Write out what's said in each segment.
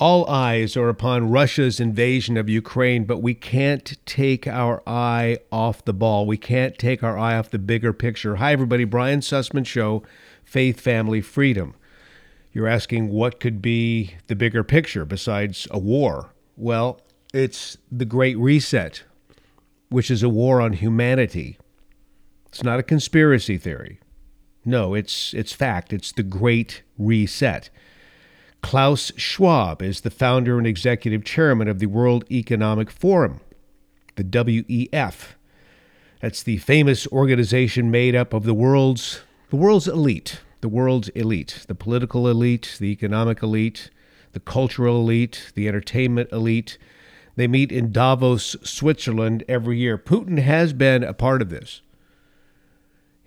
All eyes are upon Russia's invasion of Ukraine, but we can't take our eye off the ball. We can't take our eye off the bigger picture. Hi, everybody. Brian Sussman Show, Faith, Family, Freedom. You're asking what could be the bigger picture besides a war? Well, it's the Great Reset, which is a war on humanity. It's not a conspiracy theory. No, it's it's fact. It's the Great Reset. Klaus Schwab is the founder and executive chairman of the World Economic Forum, the WEF. That's the famous organization made up of the world's the world's elite, the world's elite, the political elite, the economic elite, the cultural elite, the entertainment elite. They meet in Davos, Switzerland every year. Putin has been a part of this.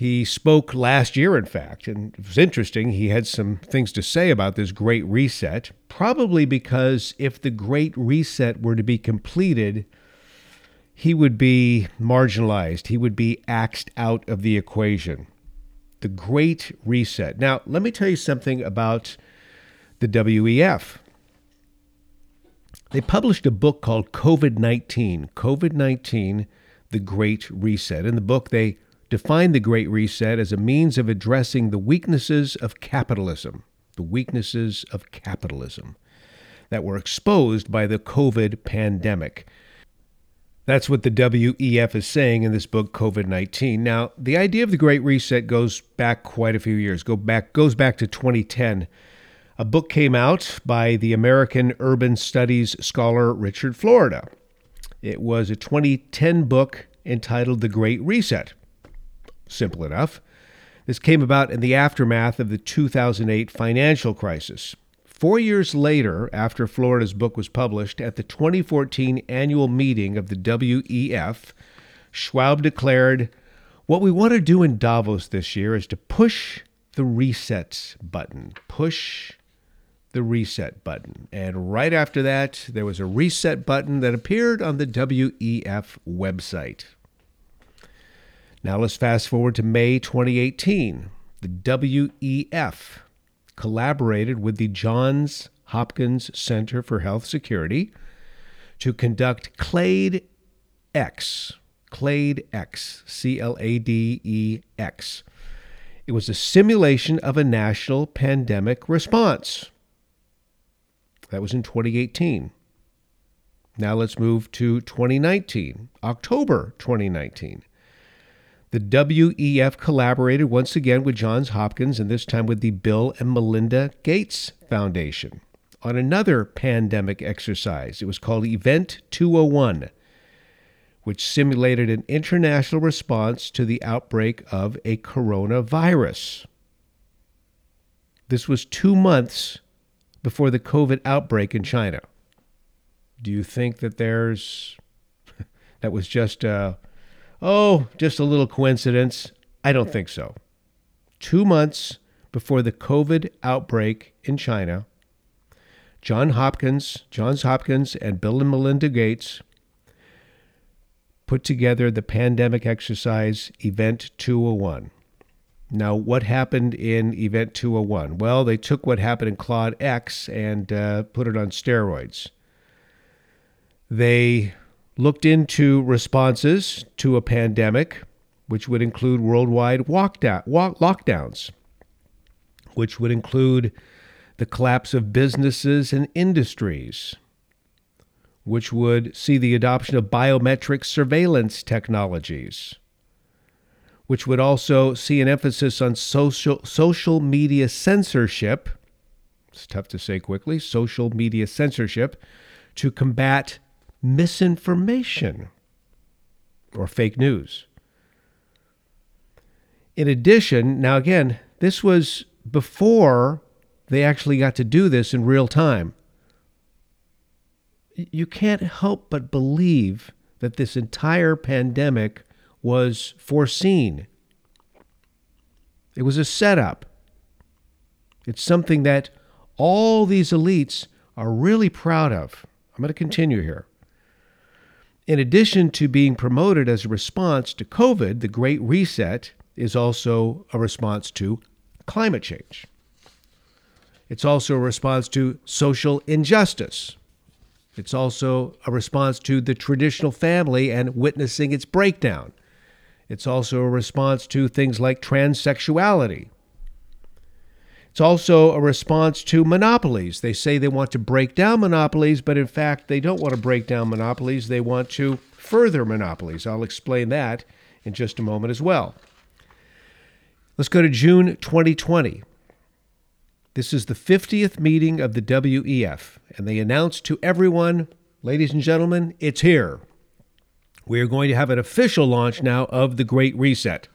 He spoke last year, in fact, and it was interesting. He had some things to say about this great reset, probably because if the great reset were to be completed, he would be marginalized. He would be axed out of the equation. The great reset. Now, let me tell you something about the WEF. They published a book called COVID 19, COVID 19, The Great Reset. In the book, they defined the Great Reset as a means of addressing the weaknesses of capitalism, the weaknesses of capitalism that were exposed by the COVID pandemic. That's what the WEF is saying in this book, COVID 19. Now, the idea of the Great Reset goes back quite a few years, go back, goes back to 2010. A book came out by the American urban studies scholar Richard Florida. It was a 2010 book entitled The Great Reset. Simple enough. This came about in the aftermath of the 2008 financial crisis. Four years later, after Florida's book was published, at the 2014 annual meeting of the WEF, Schwab declared, What we want to do in Davos this year is to push the reset button. Push the reset button. And right after that, there was a reset button that appeared on the WEF website. Now let's fast forward to May 2018. The WEF collaborated with the Johns Hopkins Center for Health Security to conduct CLADE X. CLADE X, C L A D E X. It was a simulation of a national pandemic response. That was in 2018. Now let's move to 2019, October 2019. The WEF collaborated once again with Johns Hopkins and this time with the Bill and Melinda Gates Foundation on another pandemic exercise. It was called Event 201, which simulated an international response to the outbreak of a coronavirus. This was two months before the COVID outbreak in China. Do you think that there's that was just a Oh, just a little coincidence. I don't think so. Two months before the COVID outbreak in China, John Hopkins, Johns Hopkins, and Bill and Melinda Gates put together the pandemic exercise Event 201. Now, what happened in Event 201? Well, they took what happened in Claude X and uh, put it on steroids. They looked into responses to a pandemic, which would include worldwide lockdowns, which would include the collapse of businesses and industries, which would see the adoption of biometric surveillance technologies, which would also see an emphasis on social, social media censorship. It's tough to say quickly social media censorship to combat misinformation or fake news. In addition, now again, this was before they actually got to do this in real time. You can't help but believe that this entire pandemic was foreseen. It was a setup. It's something that all these elites are really proud of. I'm going to continue here. In addition to being promoted as a response to COVID, the Great Reset is also a response to climate change. It's also a response to social injustice. It's also a response to the traditional family and witnessing its breakdown. It's also a response to things like transsexuality. It's also a response to monopolies. They say they want to break down monopolies, but in fact, they don't want to break down monopolies. They want to further monopolies. I'll explain that in just a moment as well. Let's go to June 2020. This is the 50th meeting of the WEF, and they announced to everyone, ladies and gentlemen, it's here. We are going to have an official launch now of the Great Reset.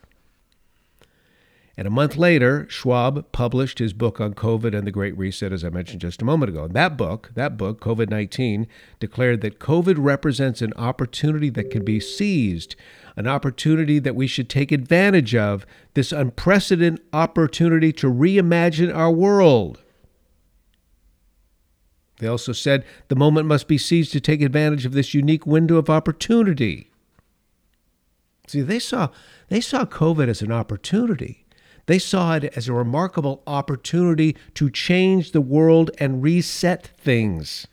And a month later, Schwab published his book on COVID and the Great Reset, as I mentioned just a moment ago. And that book, that book, COVID 19, declared that COVID represents an opportunity that can be seized, an opportunity that we should take advantage of, this unprecedented opportunity to reimagine our world. They also said the moment must be seized to take advantage of this unique window of opportunity. See, they saw, they saw COVID as an opportunity. They saw it as a remarkable opportunity to change the world and reset things.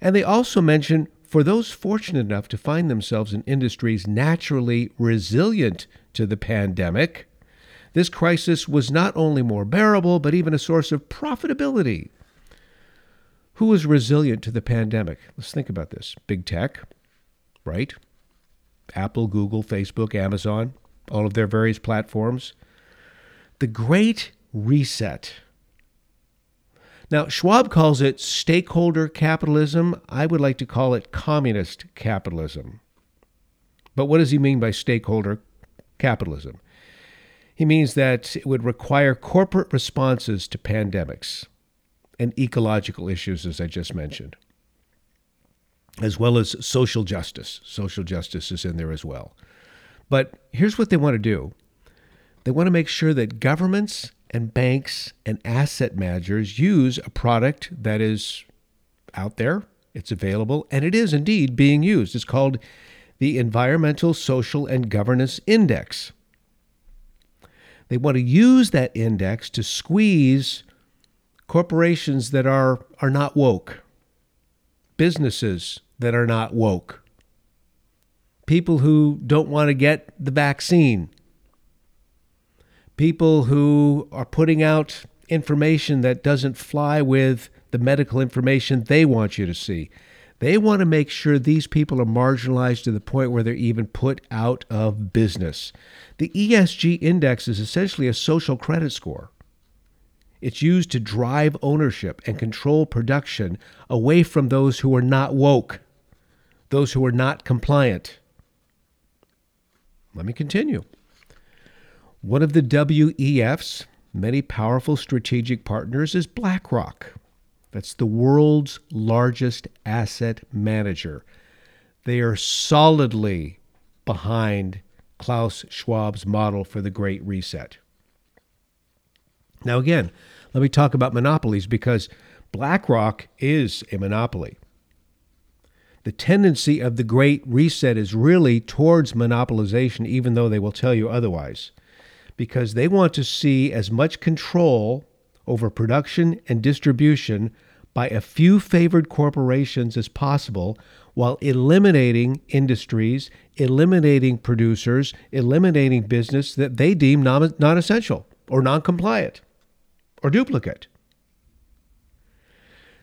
And they also mentioned for those fortunate enough to find themselves in industries naturally resilient to the pandemic, this crisis was not only more bearable, but even a source of profitability. Who was resilient to the pandemic? Let's think about this. Big tech, right? Apple, Google, Facebook, Amazon all of their various platforms. The Great Reset. Now, Schwab calls it stakeholder capitalism. I would like to call it communist capitalism. But what does he mean by stakeholder capitalism? He means that it would require corporate responses to pandemics and ecological issues, as I just mentioned, as well as social justice. Social justice is in there as well. But here's what they want to do they want to make sure that governments and banks and asset managers use a product that is out there, it's available, and it is indeed being used. It's called the Environmental, Social, and Governance Index. They want to use that index to squeeze corporations that are, are not woke, businesses that are not woke, people who don't want to get the vaccine, people who are putting out information that doesn't fly with the medical information they want you to see. They want to make sure these people are marginalized to the point where they're even put out of business. The ESG index is essentially a social credit score. It's used to drive ownership and control production away from those who are not woke, those who are not compliant. Let me continue. One of the WEF's many powerful strategic partners is BlackRock. That's the world's largest asset manager. They are solidly behind Klaus Schwab's model for the Great Reset. Now, again, let me talk about monopolies because BlackRock is a monopoly the tendency of the Great Reset is really towards monopolization, even though they will tell you otherwise, because they want to see as much control over production and distribution by a few favored corporations as possible while eliminating industries, eliminating producers, eliminating business that they deem non essential or non compliant or duplicate.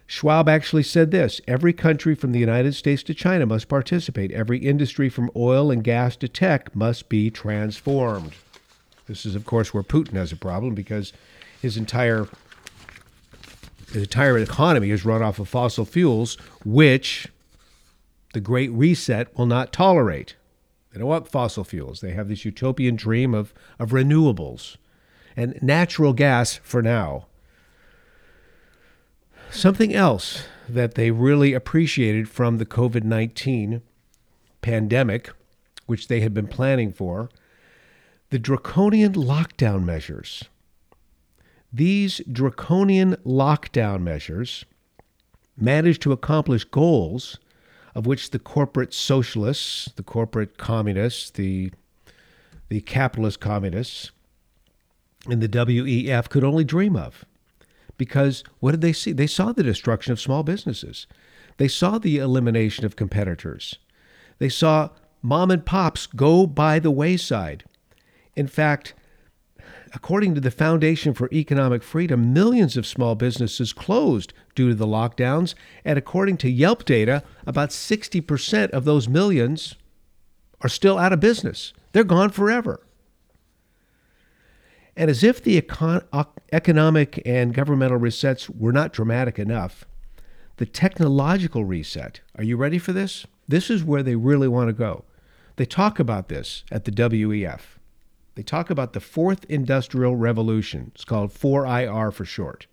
Schwab actually said this every country from the United States to China must participate. Every industry from oil and gas to tech must be transformed. This is, of course, where Putin has a problem because his entire his entire economy is run off of fossil fuels, which the Great Reset will not tolerate. They don't want fossil fuels. They have this utopian dream of, of renewables and natural gas for now. Something else that they really appreciated from the COVID 19 pandemic, which they had been planning for, the draconian lockdown measures. These draconian lockdown measures managed to accomplish goals of which the corporate socialists, the corporate communists, the, the capitalist communists and the WEF could only dream of. Because what did they see? They saw the destruction of small businesses. They saw the elimination of competitors. They saw mom and pops go by the wayside. In fact, according to the Foundation for Economic Freedom, millions of small businesses closed due to the lockdowns. And according to Yelp data, about 60% of those millions are still out of business. They're gone forever. And as if the econ- economic and governmental resets were not dramatic enough, the technological reset, are you ready for this? This is where they really want to go. They talk about this at the WEF. They talk about the fourth industrial revolution. It's called 4IR for short.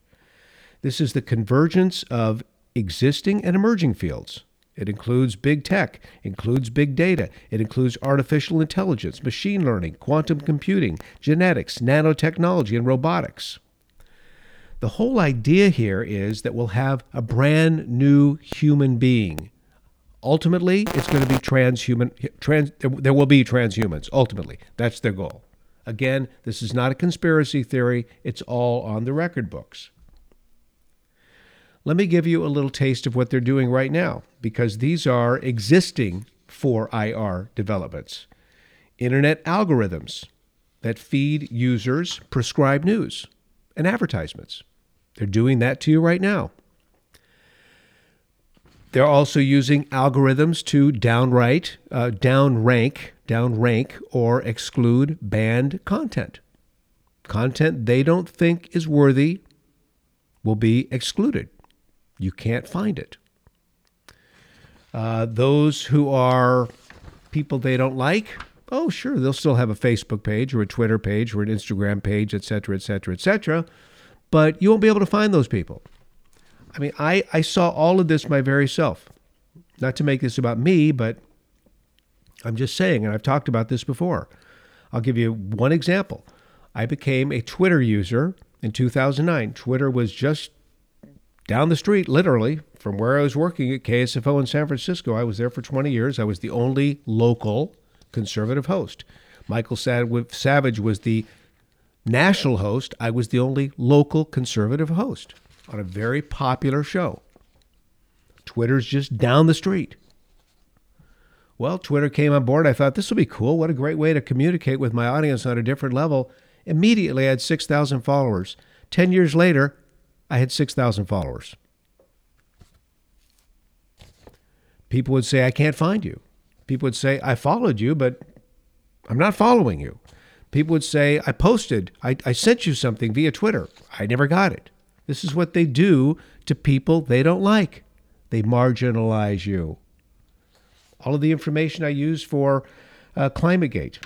This is the convergence of existing and emerging fields. It includes big tech, includes big data, it includes artificial intelligence, machine learning, quantum computing, genetics, nanotechnology, and robotics. The whole idea here is that we'll have a brand new human being. Ultimately, it's going to be transhuman. Trans, there will be transhumans. Ultimately, that's their goal. Again, this is not a conspiracy theory. It's all on the record books. Let me give you a little taste of what they're doing right now, because these are existing 4IR developments. Internet algorithms that feed users prescribed news and advertisements. They're doing that to you right now. They're also using algorithms to downright, uh, downrank, downrank, or exclude banned content. Content they don't think is worthy will be excluded. You can't find it. Uh, those who are people they don't like, oh, sure, they'll still have a Facebook page or a Twitter page or an Instagram page, et cetera, et cetera, et cetera. But you won't be able to find those people. I mean, I, I saw all of this my very self. Not to make this about me, but I'm just saying, and I've talked about this before. I'll give you one example. I became a Twitter user in 2009. Twitter was just down the street, literally, from where I was working at KSFO in San Francisco. I was there for 20 years. I was the only local conservative host. Michael Savage was the national host. I was the only local conservative host on a very popular show. Twitter's just down the street. Well, Twitter came on board. I thought this will be cool. What a great way to communicate with my audience on a different level. Immediately, I had 6,000 followers. 10 years later, I had 6,000 followers. People would say, I can't find you. People would say, I followed you, but I'm not following you. People would say, I posted, I, I sent you something via Twitter. I never got it. This is what they do to people they don't like. They marginalize you. All of the information I use for uh, ClimateGate.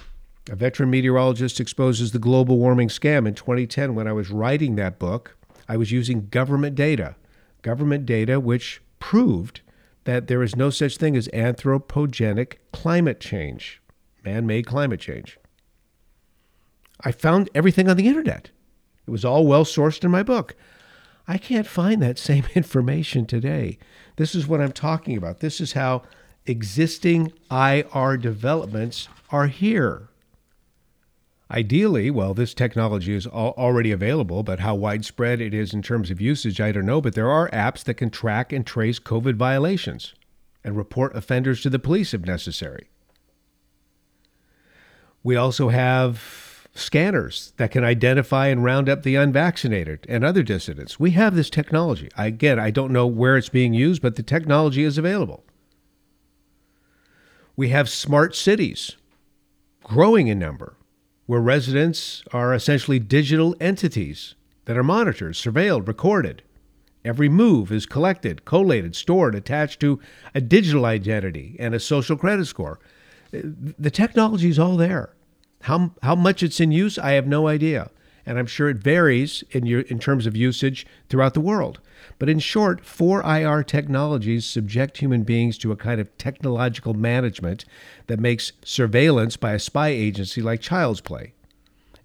A veteran meteorologist exposes the global warming scam in 2010 when I was writing that book. I was using government data, government data which proved that there is no such thing as anthropogenic climate change, man made climate change. I found everything on the internet. It was all well sourced in my book. I can't find that same information today. This is what I'm talking about. This is how existing IR developments are here. Ideally, well, this technology is already available, but how widespread it is in terms of usage, I don't know. But there are apps that can track and trace COVID violations and report offenders to the police if necessary. We also have scanners that can identify and round up the unvaccinated and other dissidents. We have this technology. Again, I don't know where it's being used, but the technology is available. We have smart cities growing in number where residents are essentially digital entities that are monitored, surveilled, recorded. Every move is collected, collated, stored, attached to a digital identity and a social credit score. The technology is all there. How, how much it's in use, I have no idea. And I'm sure it varies in, your, in terms of usage throughout the world. But in short, 4IR technologies subject human beings to a kind of technological management that makes surveillance by a spy agency like child's play.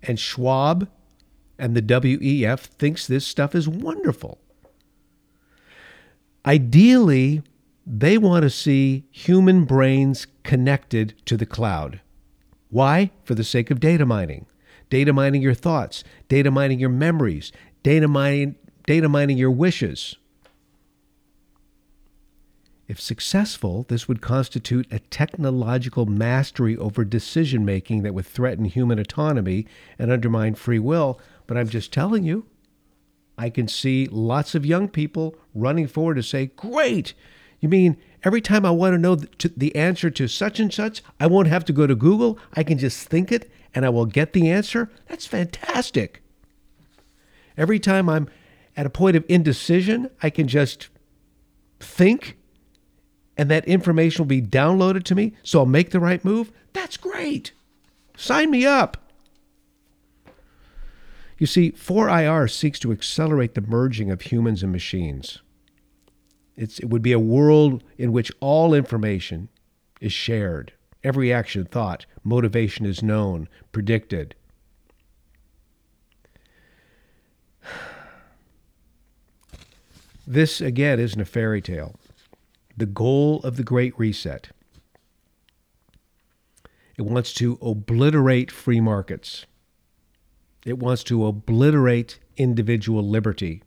And Schwab and the WEF thinks this stuff is wonderful. Ideally, they want to see human brains connected to the cloud. Why? For the sake of data mining. Data mining your thoughts, data mining your memories, data mining, data mining your wishes. If successful, this would constitute a technological mastery over decision making that would threaten human autonomy and undermine free will. But I'm just telling you, I can see lots of young people running forward to say, Great! You mean every time I want to know the answer to such and such, I won't have to go to Google? I can just think it and I will get the answer? That's fantastic. Every time I'm at a point of indecision, I can just think and that information will be downloaded to me so I'll make the right move. That's great. Sign me up. You see, 4IR seeks to accelerate the merging of humans and machines. It's, it would be a world in which all information is shared, every action, thought, motivation is known, predicted. This, again, isn't a fairy tale. The goal of the Great Reset. It wants to obliterate free markets. It wants to obliterate individual liberty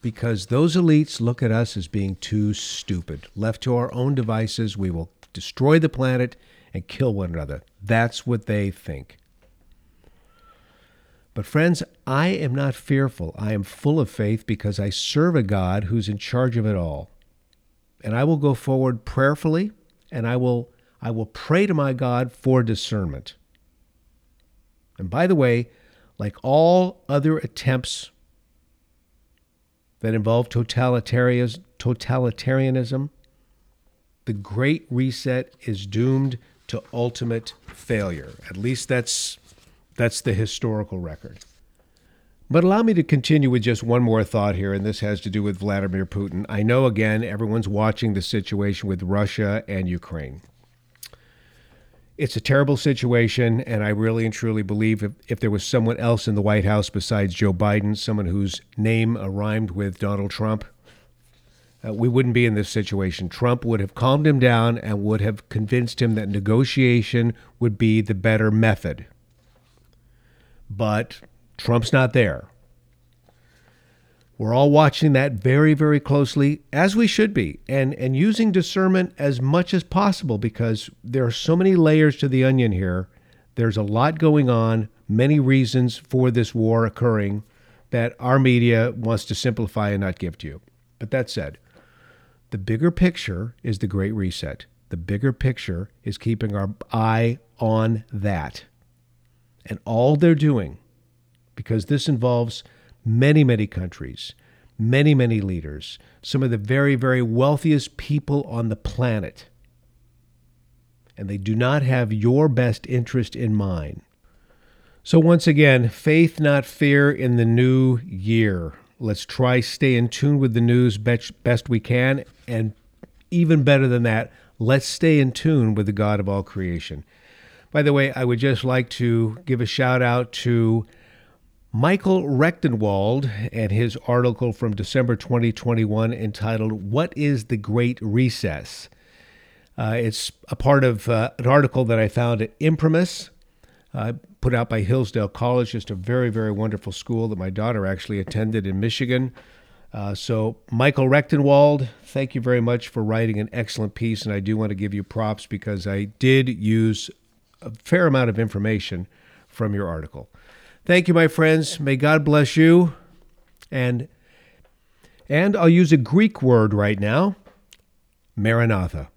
because those elites look at us as being too stupid. Left to our own devices, we will destroy the planet and kill one another. That's what they think. But, friends, I am not fearful. I am full of faith because I serve a God who's in charge of it all. And I will go forward prayerfully and I will, I will pray to my God for discernment. And by the way, like all other attempts that involve totalitarianism, the Great Reset is doomed to ultimate failure. At least that's, that's the historical record. But allow me to continue with just one more thought here, and this has to do with Vladimir Putin. I know, again, everyone's watching the situation with Russia and Ukraine. It's a terrible situation, and I really and truly believe if, if there was someone else in the White House besides Joe Biden, someone whose name rhymed with Donald Trump, uh, we wouldn't be in this situation. Trump would have calmed him down and would have convinced him that negotiation would be the better method. But Trump's not there. We're all watching that very, very closely, as we should be, and, and using discernment as much as possible because there are so many layers to the onion here. There's a lot going on, many reasons for this war occurring that our media wants to simplify and not give to you. But that said, the bigger picture is the Great Reset. The bigger picture is keeping our eye on that. And all they're doing, because this involves many, many countries, many, many leaders, some of the very, very wealthiest people on the planet. And they do not have your best interest in mind. So, once again, faith, not fear in the new year. Let's try stay in tune with the news best we can. And even better than that, let's stay in tune with the God of all creation. By the way, I would just like to give a shout out to Michael Rectenwald and his article from December 2021 entitled, What is the Great Reset? Uh, it's a part of uh, an article that I found at Imprimis, uh, put out by Hillsdale College, just a very, very wonderful school that my daughter actually attended in Michigan. Uh, so, Michael Rectenwald, thank you very much for writing an excellent piece. And I do want to give you props because I did use a fair amount of information from your article. Thank you, my friends. May God bless you. And and I'll use a Greek word right now, Maranatha.